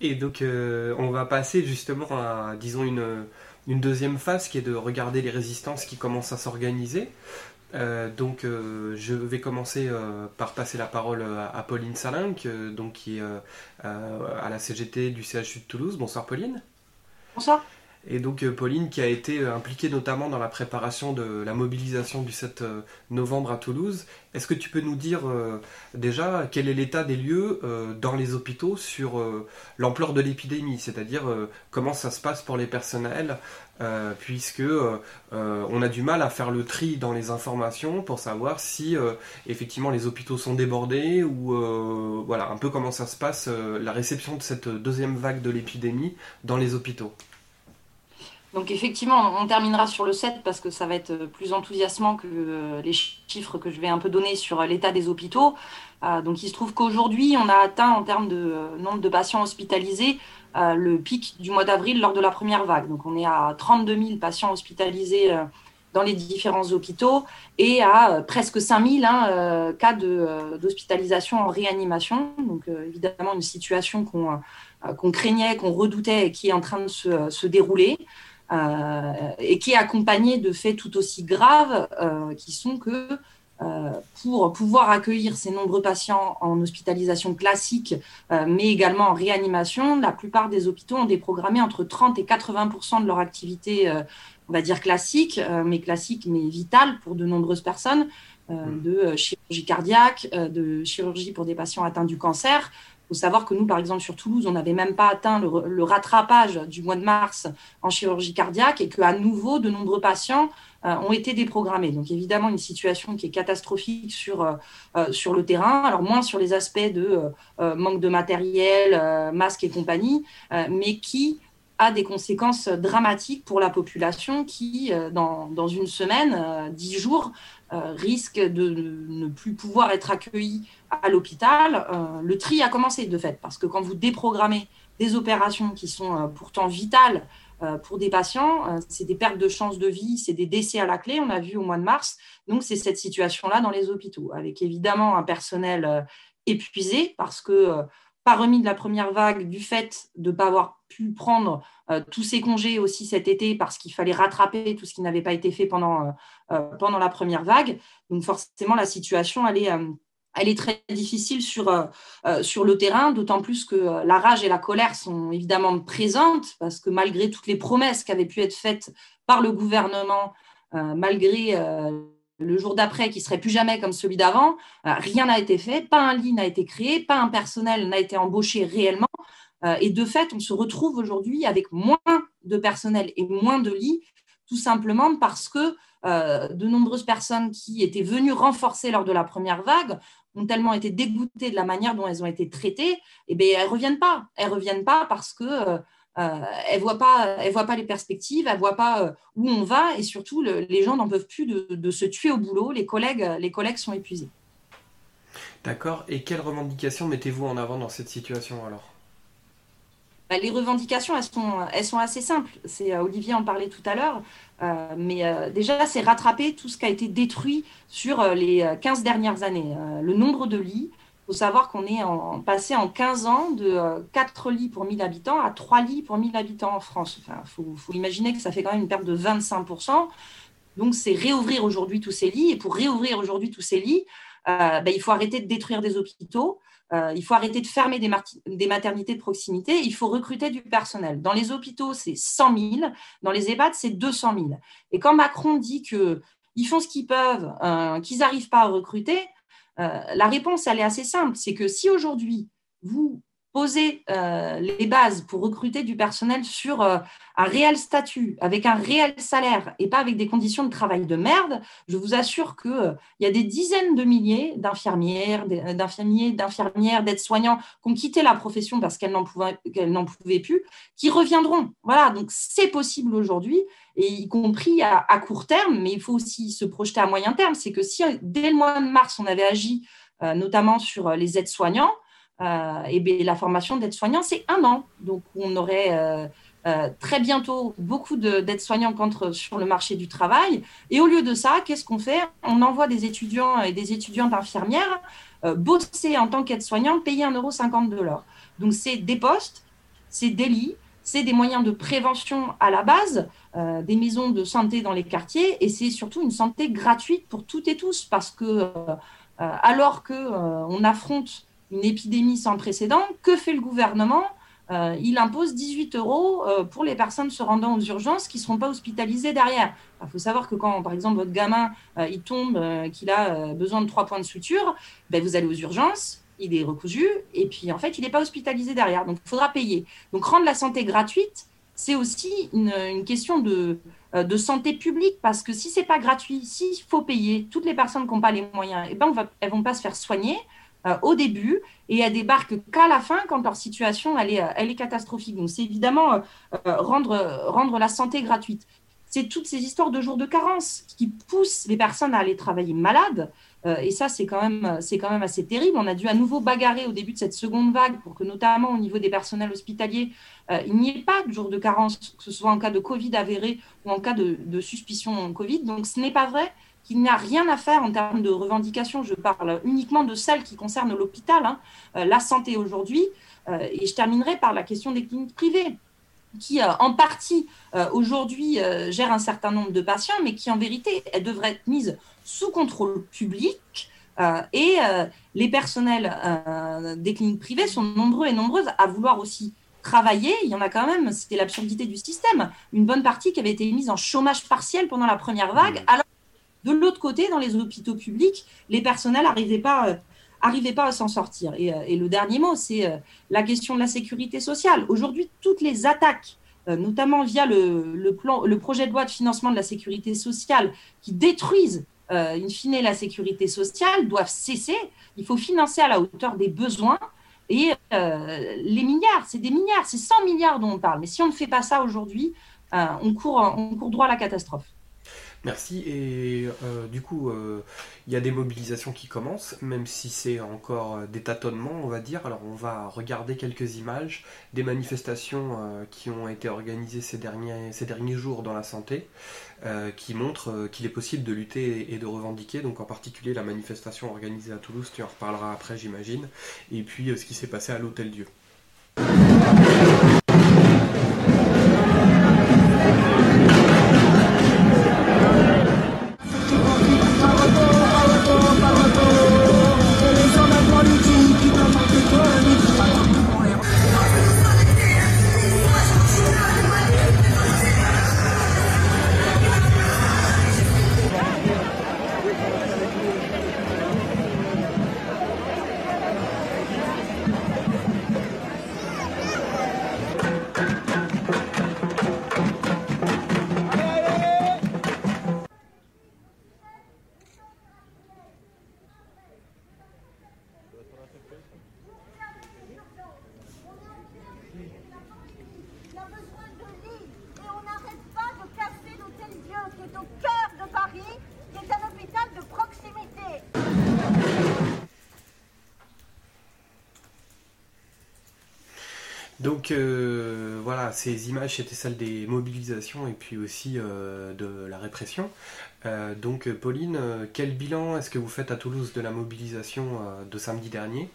Et donc, on va passer justement à, disons, une, une deuxième phase qui est de regarder les résistances qui commencent à s'organiser. Euh, donc, euh, je vais commencer euh, par passer la parole à, Pauline Salinck, donc, qui est à la CGT du CHU de Toulouse. Bonsoir, Pauline. Bonsoir. Et donc euh, Pauline qui a été euh, impliquée notamment dans la préparation de la mobilisation du 7 euh, novembre à Toulouse. Est-ce que tu peux nous dire déjà quel est l'état des lieux dans les hôpitaux sur l'ampleur de l'épidémie, c'est-à-dire comment ça se passe pour les personnels, puisque on a du mal à faire le tri dans les informations pour savoir si effectivement les hôpitaux sont débordés ou voilà un peu comment ça se passe la réception de cette deuxième vague de l'épidémie dans les hôpitaux. Donc effectivement, on terminera sur le 7 parce que ça va être plus enthousiasmant que euh, les chiffres que je vais un peu donner sur euh, l'état des hôpitaux. Euh, donc il se trouve qu'aujourd'hui, on a atteint en termes de nombre de patients hospitalisés le pic du mois d'avril lors de la première vague. Donc on est à 32 000 patients hospitalisés dans les différents hôpitaux et à presque 5 000 hein, cas d'hospitalisation en réanimation. Donc évidemment une situation qu'on craignait, qu'on redoutait et qui est en train de se dérouler. Euh, et qui est accompagné de faits tout aussi graves euh, qui sont que euh, pour pouvoir accueillir ces nombreux patients en hospitalisation classique, mais également en réanimation, la plupart des hôpitaux ont déprogrammé entre 30 et 80% de leur activité, on va dire classique, mais classique, mais vitale pour de nombreuses personnes, mmh. de chirurgie cardiaque, de chirurgie pour des patients atteints du cancer, faut savoir que nous, par exemple, sur Toulouse, on n'avait même pas atteint le, rattrapage du mois de mars en chirurgie cardiaque et qu'à nouveau, de nombreux patients euh, ont été déprogrammés. Donc, évidemment, une situation qui est catastrophique sur, euh, euh, sur le terrain. Alors, moins sur les aspects de manque de matériel, masques et compagnie, mais qui a des conséquences dramatiques pour la population qui, dans, dans une semaine, dix jours, risque de ne plus pouvoir être accueillis à l'hôpital, euh, le tri a commencé de fait, parce que quand vous déprogrammez des opérations qui sont euh, pourtant vitales euh, pour des patients, c'est des pertes de chances de vie, c'est des décès à la clé, on a vu au mois de mars. Donc c'est cette situation-là dans les hôpitaux, avec évidemment un personnel épuisé, parce que pas remis de la première vague du fait de ne pas avoir pu prendre tous ces congés aussi cet été parce qu'il fallait rattraper tout ce qui n'avait pas été fait pendant, pendant la première vague. Donc forcément, la situation, elle est, elle est très difficile sur, euh, euh, sur le terrain, d'autant plus que euh, la rage et la colère sont évidemment présentes, parce que malgré toutes les promesses qui avaient pu être faites par le gouvernement, malgré le jour d'après qui serait plus jamais comme celui d'avant, rien n'a été fait, pas un lit n'a été créé, pas un personnel n'a été embauché réellement. Et de fait, on se retrouve aujourd'hui avec moins de personnel et moins de lits, tout simplement parce que de nombreuses personnes qui étaient venues renforcer lors de la première vague ont tellement été dégoûtées de la manière dont elles ont été traitées, et eh bien, elles ne reviennent pas. Elles reviennent pas parce que euh, euh elles voient, pas, elles voient pas les perspectives, elles voient pas euh, où on va, et surtout, les gens n'en peuvent plus de, se tuer au boulot. Les collègues, les collègues sont épuisés. D'accord. Et quelles revendications mettez-vous en avant dans cette situation alors? Bah, les revendications, elles sont, assez simples. C'est euh, Olivier en parlait tout à l'heure. Euh, mais euh, déjà, c'est rattraper tout ce qui a été détruit sur les 15 dernières années. le nombre de lits, il faut savoir qu'on est passé en 15 ans de 4 lits pour 1000 habitants à 3 lits pour 1000 habitants en France. Il faut, imaginer que ça fait quand même une perte de 25%. Donc, c'est réouvrir aujourd'hui tous ces lits. Et pour réouvrir aujourd'hui tous ces lits, ben, il faut arrêter de détruire des hôpitaux. Euh, il faut arrêter de fermer des, maternités de proximité. Il faut recruter du personnel. Dans les hôpitaux, c'est 100 000. Dans les EHPAD, c'est 200 000. Et quand Macron dit qu'ils font ce qu'ils peuvent, euh, qu'ils n'arrivent pas à recruter, euh, la réponse, elle est assez simple. C'est que si aujourd'hui, vous poser euh, les bases pour recruter du personnel sur euh, un réel statut, avec un réel salaire et pas avec des conditions de travail de merde, je vous assure qu'il euh, y a des dizaines de milliers d'infirmières, d'infirmiers, d'infirmières, d'aides-soignants qui ont quitté la profession parce qu'elles n'en pouvaient, plus, qui reviendront. Voilà, donc c'est possible aujourd'hui, et y compris à, à, court terme, mais il faut aussi se projeter à moyen terme. C'est que si dès le mois de mars, on avait agi notamment sur les aides-soignants, et bien, la formation d'aide-soignant, c'est un an. Donc, on aurait euh, euh, très bientôt beaucoup d'aides-soignants sur le marché du travail. Et au lieu de ça, qu'est-ce qu'on fait? On envoie des étudiants et des étudiantes infirmières bosser en tant qu'aide-soignant, payer 1,50€ de l'heure. Donc, c'est des postes c'est des lits, c'est des moyens de prévention à la base, des maisons de santé dans les quartiers, et c'est surtout une santé gratuite pour toutes et tous, parce que alors qu'on affronte une épidémie sans précédent, que fait le gouvernement? Euh, il impose 18 euros euh, pour les personnes se rendant aux urgences qui ne seront pas hospitalisées derrière. Il faut savoir que quand, par exemple, votre gamin euh, il tombe, qu'il a besoin de trois points de suture, ben, vous allez aux urgences, il est recousu, et puis en fait, il n'est pas hospitalisé derrière. Donc, il faudra payer. Donc, rendre la santé gratuite, c'est aussi une, question de, santé publique, parce que si ce n'est pas gratuit, s'il faut payer, toutes les personnes qui n'ont pas les moyens, eh ben, elles ne vont pas se faire soigner. Euh, au début et elles débarquent qu'à la fin quand leur situation elle est, euh, catastrophique. Donc c'est évidemment euh, rendre, rendre la santé gratuite. C'est toutes ces histoires de jours de carence qui poussent les personnes à aller travailler malades. et ça, c'est quand, même, quand même assez terrible. On a dû à nouveau bagarrer au début de cette seconde vague pour que, notamment au niveau des personnels hospitaliers, il n'y ait pas de jours de carence, que ce soit en cas de Covid avéré ou en cas de, de suspicion Covid. Donc, ce n'est pas vrai qu'il n'y a rien à faire en termes de revendications. Je parle uniquement de celles qui concernent l'hôpital, hein, euh, la santé aujourd'hui. Euh, et je terminerai par la question des cliniques privées qui euh, en partie aujourd'hui gèrent un certain nombre de patients, mais qui en vérité, elles devraient être mises sous contrôle public. et les personnels des cliniques privées sont nombreux et nombreuses à vouloir aussi travailler. Il y en a quand même, c'était l'absurdité du système, une bonne partie qui avait été mise en chômage partiel pendant la première vague, mmh. alors de l'autre côté, dans les hôpitaux publics, les personnels n'arrivaient pas, euh, pas à s'en sortir. Et, euh, le dernier mot, c'est euh, la question de la sécurité sociale. Aujourd'hui, toutes les attaques, notamment via le, plan, le projet de loi de financement de la sécurité sociale, qui détruisent in fine la sécurité sociale, doivent cesser. Il faut financer à la hauteur des besoins. Et les milliards, c'est des milliards, c'est 100 milliards dont on parle. Mais si on ne fait pas ça aujourd'hui, on court droit à la catastrophe. Merci. Et euh, du coup, euh, il y a des mobilisations qui commencent, même si c'est encore euh, des tâtonnements, on va dire. Alors, on va regarder quelques images des manifestations qui ont été organisées ces derniers, ces derniers jours dans la santé, qui montrent qu'il est possible de lutter et de revendiquer. Donc, en particulier, la manifestation organisée à Toulouse, tu en reparleras après, j'imagine. Et puis, ce qui s'est passé à l'Hôtel Dieu. Donc euh, voilà, ces images c'était celles des mobilisations et puis aussi euh, de la répression. Euh, donc Pauline, quel bilan est-ce que vous faites à Toulouse de la mobilisation de samedi dernier?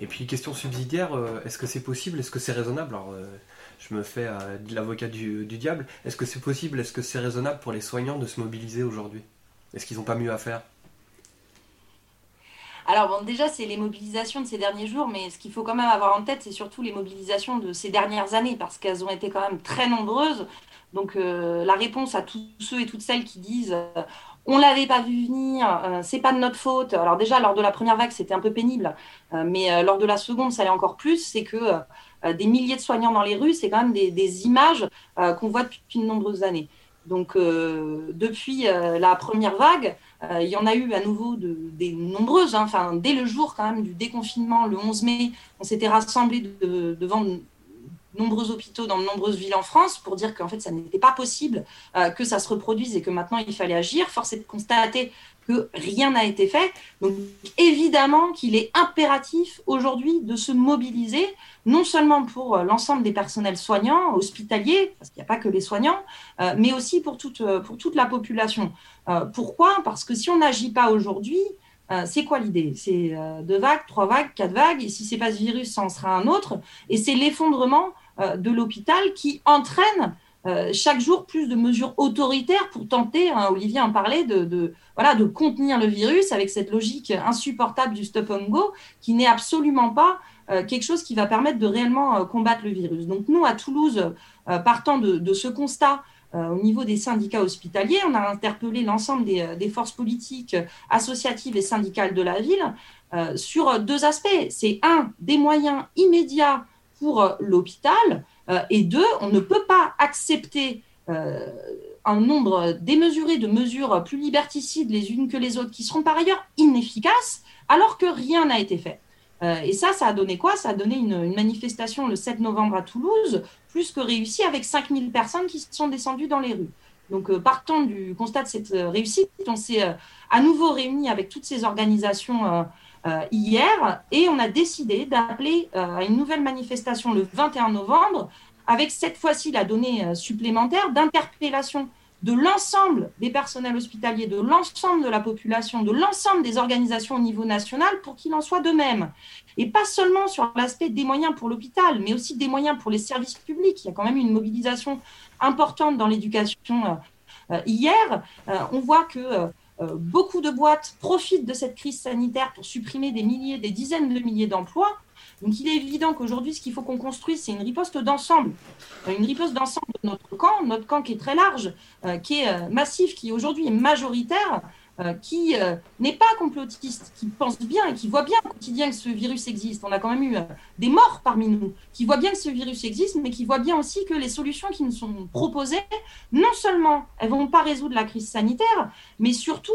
Et puis question subsidiaire, est-ce que c'est possible? Est-ce que c'est raisonnable? Alors je me fais l'avocat du, diable. Est-ce que c'est possible? Est-ce que c'est raisonnable pour les soignants de se mobiliser aujourd'hui? Est-ce qu'ils n'ont pas mieux à faire? Alors bon, déjà, c'est les mobilisations de ces derniers jours, mais ce qu'il faut quand même avoir en tête, c'est surtout les mobilisations de ces dernières années, parce qu'elles ont été quand même très nombreuses. Donc euh, la réponse à tous ceux et toutes celles qui disent euh, on l'avait pas vu venir, euh, c'est pas de notre faute. Alors déjà lors de la première vague c'était un peu pénible, mais lors de la seconde ça allait encore plus. C'est que des milliers de soignants dans les rues, c'est quand même des images qu'on voit depuis de nombreuses années. Donc depuis la première vague, euh, il y en a eu à nouveau de, des nombreuses. Hein. Enfin, dès le jour quand même du déconfinement, le 11 mai, on s'était rassemblés devant de nombreux hôpitaux dans de nombreuses villes en France pour dire qu'en fait ça n'était pas possible euh, que ça se reproduise et que maintenant il fallait agir. Force est de constater que rien n'a été fait. Donc évidemment qu'il est impératif aujourd'hui de se mobiliser, non seulement pour euh, l'ensemble des personnels soignants, hospitaliers, parce qu'il n'y a pas que les soignants, euh, mais aussi pour toute, pour toute la population. pourquoi? Parce que si on n'agit pas aujourd'hui, c'est quoi l'idée? C'est deux vagues, trois vagues, quatre vagues, et si c'est pas ce virus, ça en sera un autre, et c'est l'effondrement de l'hôpital qui entraîne chaque jour plus de mesures autoritaires pour tenter, hein, Olivier en parlait, de, contenir le virus avec cette logique insupportable du stop and go qui n'est absolument pas quelque chose qui va permettre de réellement combattre le virus. Donc nous, à Toulouse, partant de, ce constat, au niveau des syndicats hospitaliers, on a interpellé l'ensemble des, forces politiques, associatives et syndicales de la ville euh, sur deux aspects. C'est un, des moyens immédiats pour euh, l'hôpital, euh, et deux, on ne peut pas accepter un nombre démesuré de mesures plus liberticides les unes que les autres, qui seront par ailleurs inefficaces, alors que rien n'a été fait. et ça, ça a donné quoi? Ça a donné une, manifestation le 7 novembre à Toulouse, plus que réussie, avec 5000 personnes qui sont descendues dans les rues. Donc, partant du constat de cette réussite, on s'est à nouveau réunis avec toutes ces organisations euh, hier et on a décidé d'appeler euh, à une nouvelle manifestation le 21 novembre avec cette fois-ci la donnée euh, supplémentaire d'interpellation de l'ensemble des personnels hospitaliers, de l'ensemble de la population, de l'ensemble des organisations au niveau national pour qu'il en soit de même. Et pas seulement sur l'aspect des moyens pour l'hôpital, mais aussi des moyens pour les services publics. Il y a quand même une mobilisation importante dans l'éducation hier. on voit que euh, beaucoup de boîtes profitent de cette crise sanitaire pour supprimer des milliers, des dizaines de milliers d'emplois. Donc il est évident qu'aujourd'hui, ce qu'il faut qu'on construise, c'est une riposte d'ensemble. Euh, une riposte d'ensemble de notre camp, notre camp qui est très large, euh, qui est massif, qui aujourd'hui est majoritaire, euh, qui euh, n'est pas complotiste, qui pense bien et qui voit bien au quotidien que ce virus existe. On a quand même eu euh, des morts parmi nous, qui voient bien que ce virus existe, mais qui voient bien aussi que les solutions qui nous sont proposées, non seulement elles vont pas résoudre la crise sanitaire, mais surtout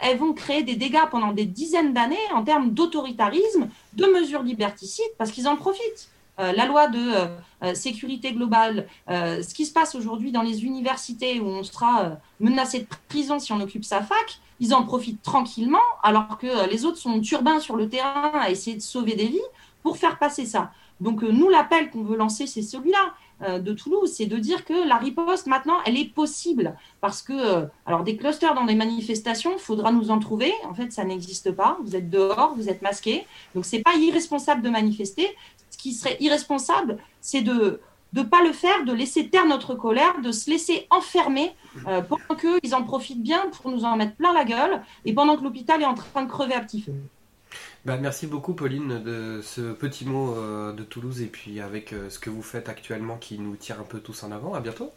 elles vont créer des dégâts pendant des dizaines d'années en termes d'autoritarisme, de mesures liberticides, parce qu'ils en profitent. Euh, la loi de euh, euh, sécurité globale, ce qui se passe aujourd'hui dans les universités où on sera menacé de prison si on occupe sa fac, ils en profitent tranquillement, alors que les autres sont turbins sur le terrain à essayer de sauver des vies pour faire passer ça. Donc nous, l'appel qu'on veut lancer, c'est celui-là de Toulouse, c'est de dire que la riposte, maintenant, elle est possible. Parce que, alors des clusters dans des manifestations, faudra nous en trouver. En fait, ça n'existe pas. Vous êtes dehors, vous êtes masqués. Donc, ce n'est pas irresponsable de manifester ce qui serait irresponsable, c'est de ne pas le faire, de laisser taire notre colère, de se laisser enfermer euh, pendant qu'ils en profitent bien pour nous en mettre plein la gueule et pendant que l'hôpital est en train de crever à petit feu. Bah, merci beaucoup Pauline de ce petit mot euh, de Toulouse et puis avec euh, ce que vous faites actuellement qui nous tire un peu tous en avant. À bientôt.